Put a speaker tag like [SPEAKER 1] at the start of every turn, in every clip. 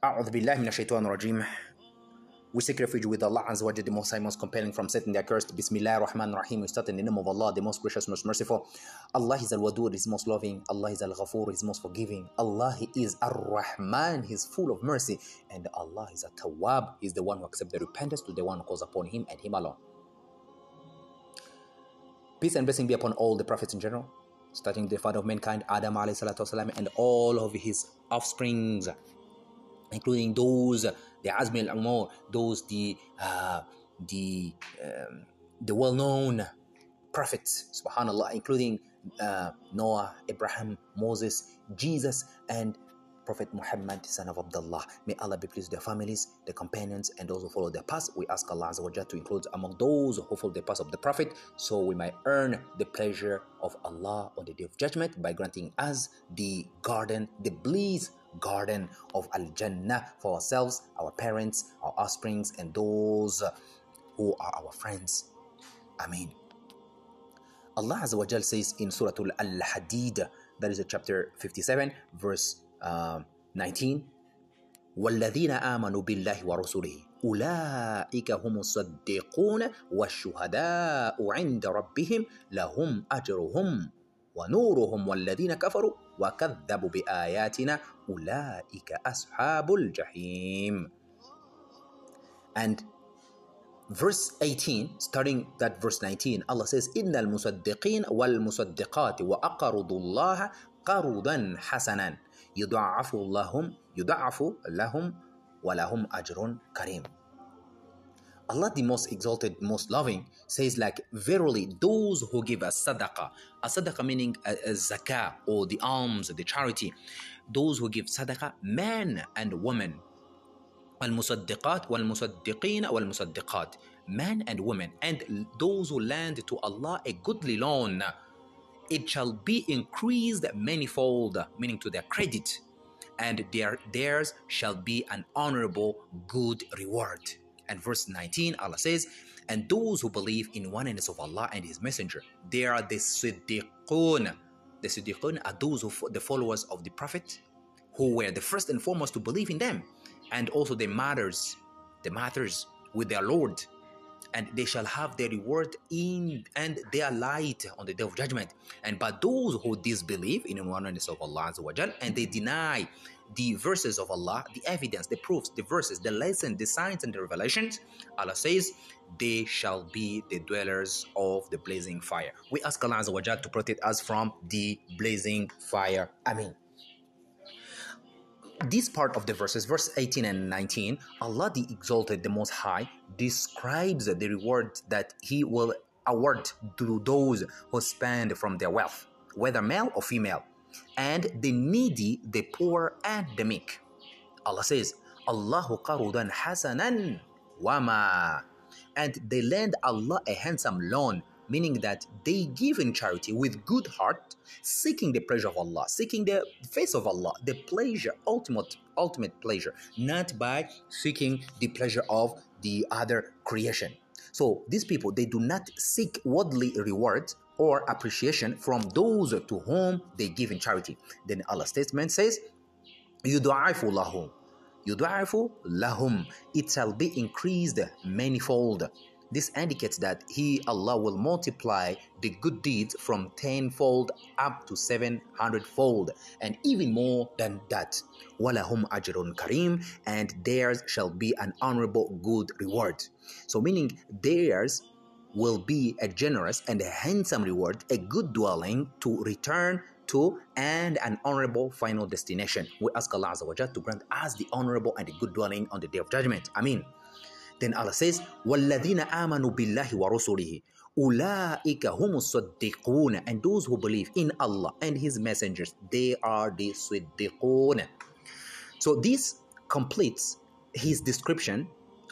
[SPEAKER 1] A'udhu billahi minashaitan rajim. We seek refuge with Allah Azza wa the Most High, Most Compelling from Satan the Accursed. Bismillah rahman rahim. We start in the name of Allah, the Most Gracious, Most Merciful. Allah is Al-Wadud, is Most Loving. Allah is Al-Ghafur, is Most Forgiving. Allah is Ar-Rahman, He is full of mercy. And Allah is At-Tawwab, is the one who accepts the repentance to the one who calls upon Him and Him alone. Peace and blessing be upon all the prophets in general, starting the father of mankind, Adam alayhi salatu wasalam, and all of his offsprings including those the Azmi al Amor, those the uh, the um, the well-known prophets, subhanallah, including uh, Noah, Abraham, Moses, Jesus, and Prophet Muhammad, son of Abdullah. May Allah be pleased their families, their companions, and those who follow their path. We ask Allah Azawajal to include among those who follow the path of the Prophet so we might earn the pleasure of Allah on the day of judgment by granting us the garden, the bliss garden of Al Jannah for ourselves, our parents, our offsprings, and those who are our friends. Ameen. Allah Azawajal says in Surah Al Hadid, that is chapter 57, verse 19 آه، والذين آمنوا بالله ورسله أولئك هم الصديقون والشهداء عند ربهم لهم أجرهم ونورهم والذين كفروا وكذبوا بآياتنا أولئك أصحاب الجحيم And verse 18 starting that verse 19 Allah says إن المصدقين والمصدقات وأقرضوا الله قرضا حسنا يضعف لهم يضعف لهم ولهم أجر كريم Allah the most exalted, most loving says like verily those who give a sadaqah, a sadaqah meaning a, a zakah or the alms, the charity, those who give sadaqah, men and women, المصدقات والمصدقين والمصدقات, men and women, and those who lend to Allah a goodly loan, it shall be increased manifold, meaning to their credit, and their, theirs shall be an honorable good reward. And verse 19, Allah says, And those who believe in oneness of Allah and His Messenger, they are the Siddiqun. The Siddiqun are those who the followers of the Prophet, who were the first and foremost to believe in them, and also the martyrs, the martyrs with their Lord and they shall have their reward in and their light on the day of judgment. And but those who disbelieve in the oneness of Allah and they deny the verses of Allah, the evidence, the proofs, the verses, the lesson, the signs, and the revelations, Allah says, they shall be the dwellers of the blazing fire. We ask Allah to protect us from the blazing fire. Amen this part of the verses, verse 18 and 19, Allah the Exalted, the Most High, describes the reward that He will award to those who spend from their wealth, whether male or female, and the needy, the poor, and the meek. Allah says, Allahu qarudan hasanan wama. And they lend Allah a handsome loan meaning that they give in charity with good heart, seeking the pleasure of Allah, seeking the face of Allah, the pleasure, ultimate, ultimate pleasure, not by seeking the pleasure of the other creation. So these people, they do not seek worldly reward or appreciation from those to whom they give in charity. Then Allah's statement says, يُدْعَفُ lahum, يُدْعَفُ lahum. It shall be increased manifold this indicates that He, Allah, will multiply the good deeds from tenfold up to seven hundredfold, and even more than that. Walahum ajrun karim, and theirs shall be an honorable good reward. So, meaning theirs will be a generous and a handsome reward, a good dwelling to return to and an honorable final destination. We ask Allah to grant us the honorable and the good dwelling on the day of judgment. Ameen. I then Allah says, وَالَّذِينَ آمَنُوا بِاللَّهِ وَرُسُلِهِ أُولَٰئِكَ هُمُ الصَّدِّقُونَ And those who believe in Allah and His messengers, they are the صِدِّقُونَ So this completes his description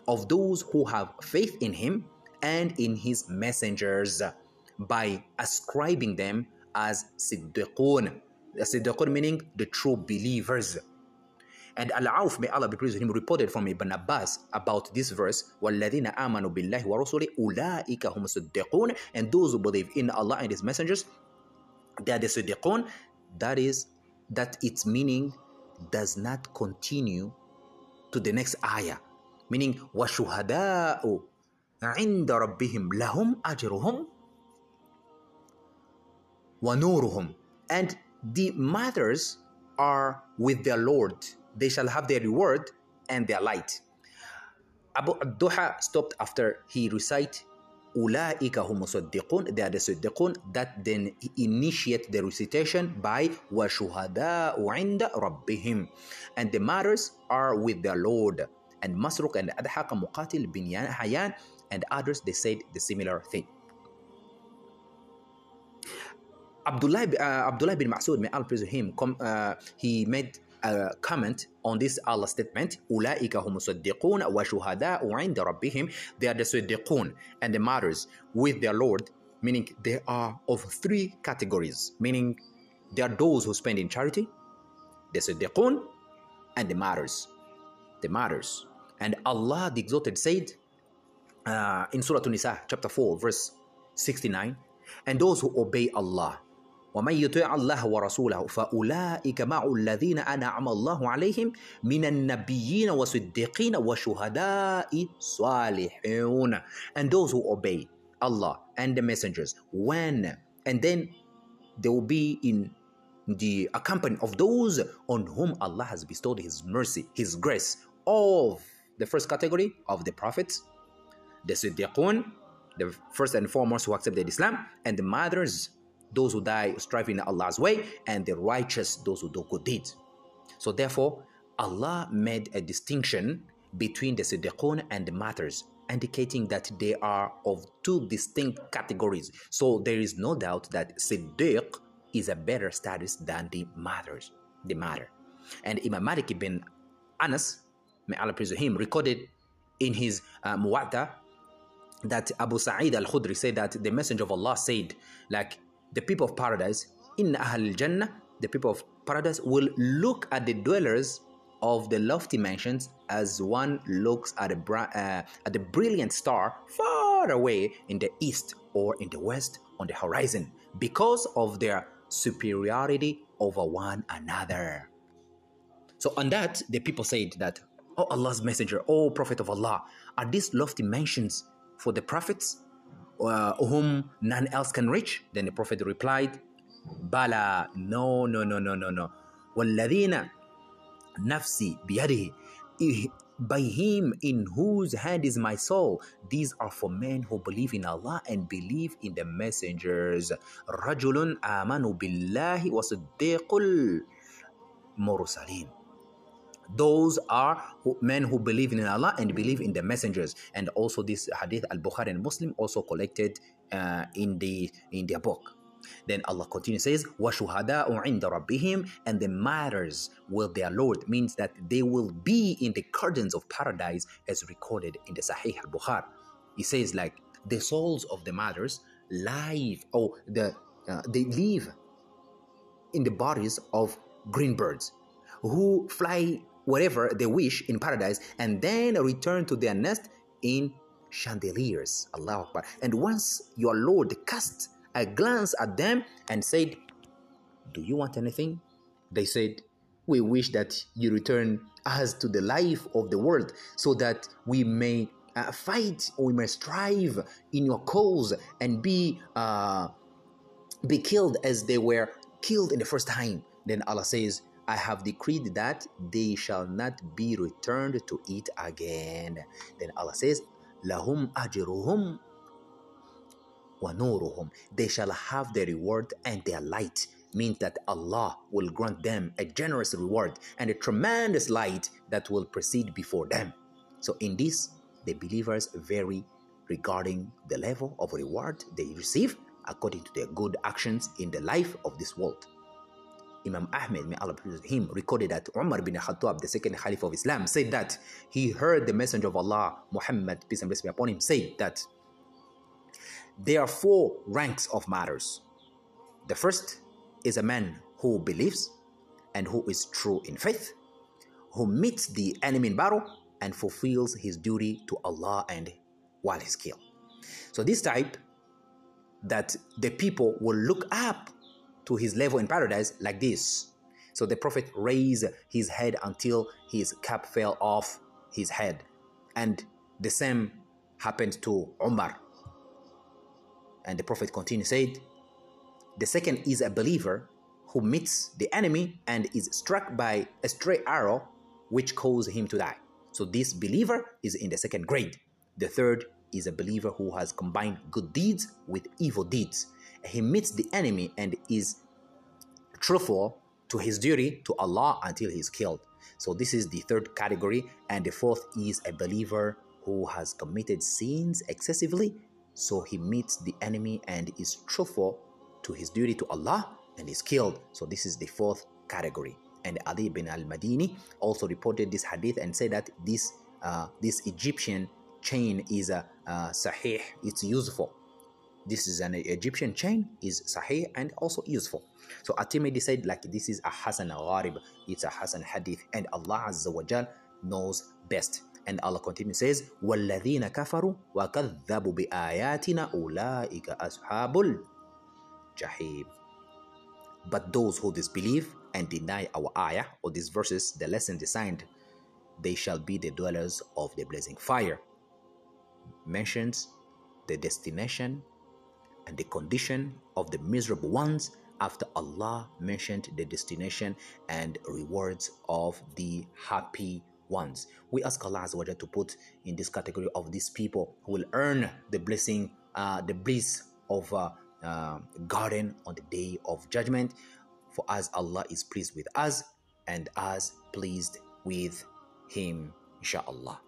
[SPEAKER 1] of those who have faith in Him and in His messengers by ascribing them as صِدِّقُونَ Siddiqun meaning the true believers. And Al-Auf, may Allah be pleased with him, reported from Ibn Abbas about this verse, وَالَّذِينَ آمَنُوا بِاللَّهِ وَرَسُولِهِ أُولَٰئِكَ هُمُ الصِّدِّقُونَ And those who believe in Allah and His messengers, they are the Siddiqun. That is, that its meaning does not continue to the next ayah. Meaning, وَشُهَدَاءُ عِنْدَ رَبِّهِمْ لَهُمْ أَجْرُهُمْ وَنُورُهُمْ And the mothers are with their Lord they shall have their reward and their light. Abu ad stopped after he recited, Ulaika musaddiqun, they are the Siddiqun that then initiate the recitation by "Wa inda Rabbihim," And the matters are with their Lord. And Masruq and Ad-Dahhak Muqatil bin Hayyan and others, they said the similar thing. Abdullah, uh, Abdullah bin Mas'ud, may Allah praise him, uh, he made comment on this Allah statement أولئك هم الصديقون وشهداء عند ربهم they are the صديقون and the martyrs with their Lord meaning they are of three categories meaning there are those who spend in charity the صديقون and the martyrs the martyrs and Allah the exalted said uh, in Surah An-Nisa chapter 4 verse 69 and those who obey Allah ومن يطع الله ورسوله فأولئك مع الذين أنعم الله عليهم من النبيين والصديقين والشهداء الصالحون and those who obey Allah and the messengers when and then they will be in the company of those on whom Allah has bestowed his mercy his grace of the first category of the prophets the siddiqun the first and foremost who accepted Islam and the mothers those who die striving in Allah's way, and the righteous, those who do good deeds. So therefore, Allah made a distinction between the siddiqun and the martyrs, indicating that they are of two distinct categories. So there is no doubt that siddiq is a better status than the martyrs, the martyr. And Imam Malik ibn Anas, may Allah praise him, recorded in his uh, Muwatta that Abu Sa'id al-Khudri said that the Messenger of Allah said, like, the people of paradise, in Ahl Jannah, the people of paradise will look at the dwellers of the lofty mansions as one looks at a, bra- uh, at a brilliant star far away in the east or in the west on the horizon because of their superiority over one another. So, on that, the people said that, Oh Allah's Messenger, O Prophet of Allah, are these lofty mansions for the prophets uh, whom none else can reach? Then the Prophet replied, Bala, no, no, no, no, no, no. Waladina nafsi biyadihi. By him in whose hand is my soul. These are for men who believe in Allah and believe in the messengers. Rajulun amanu billahi wa siddiqul mursaleen. Those are who, men who believe in Allah and believe in the messengers. And also this hadith al-Bukhari and Muslim also collected uh, in the in their book. Then Allah continues says, وَشُهَدَاءُ عِنْدَ رَبِّهِمْ And the martyrs will their Lord means that they will be in the gardens of paradise as recorded in the Sahih al-Bukhari. He says like, the souls of the martyrs live, or oh, the, uh, they live in the bodies of green birds who fly whatever they wish in paradise and then return to their nest in chandeliers. Allah Akbar. And once your Lord cast a glance at them and said, Do you want anything? They said, We wish that you return us to the life of the world so that we may uh, fight or we may strive in your cause and be, uh, be killed as they were killed in the first time. Then Allah says, I have decreed that they shall not be returned to it again. Then Allah says, Lahum ajruhum wa nuruhum. They shall have their reward and their light. Means that Allah will grant them a generous reward and a tremendous light that will proceed before them. So, in this, the believers vary regarding the level of reward they receive according to their good actions in the life of this world. Imam Ahmed, may Allah be him, recorded that Umar bin Khattab, the second Caliph of Islam, said that he heard the Messenger of Allah, Muhammad, peace and blessings be upon him, say that there are four ranks of martyrs. The first is a man who believes and who is true in faith, who meets the enemy in battle and fulfills his duty to Allah and while he's killed. So this type that the people will look up to his level in paradise like this. So the prophet raised his head until his cap fell off his head. And the same happened to Umar. And the prophet continued, said, The second is a believer who meets the enemy and is struck by a stray arrow which caused him to die. So this believer is in the second grade. The third is a believer who has combined good deeds with evil deeds he meets the enemy and is truthful to his duty to Allah until he is killed. So this is the third category, and the fourth is a believer who has committed sins excessively. So he meets the enemy and is truthful to his duty to Allah and is killed. So this is the fourth category. And Ali bin al-Madini also reported this hadith and said that this uh, this Egyptian chain is a uh, uh, sahih, it's useful this is an Egyptian chain is sahih and also useful. So At-Tirmidhi said like this is a Hasan Gharib, it's a Hasan Hadith and Allah Azza wa Jal knows best. And Allah continues says, وَالَّذِينَ كَفَرُوا وَكَذَّبُوا بِآيَاتِنَا أُولَٰئِكَ أَصْحَابُ الْجَحِيمِ But those who disbelieve and deny our ayah or these verses, the lesson designed, they shall be the dwellers of the blazing fire. Mentions the destination and the condition of the miserable ones after Allah mentioned the destination and rewards of the happy ones. We ask Allah Azawajal to put in this category of these people who will earn the blessing, uh, the bliss of uh, uh, garden on the day of judgment. For as Allah is pleased with us and us pleased with Him, inshallah.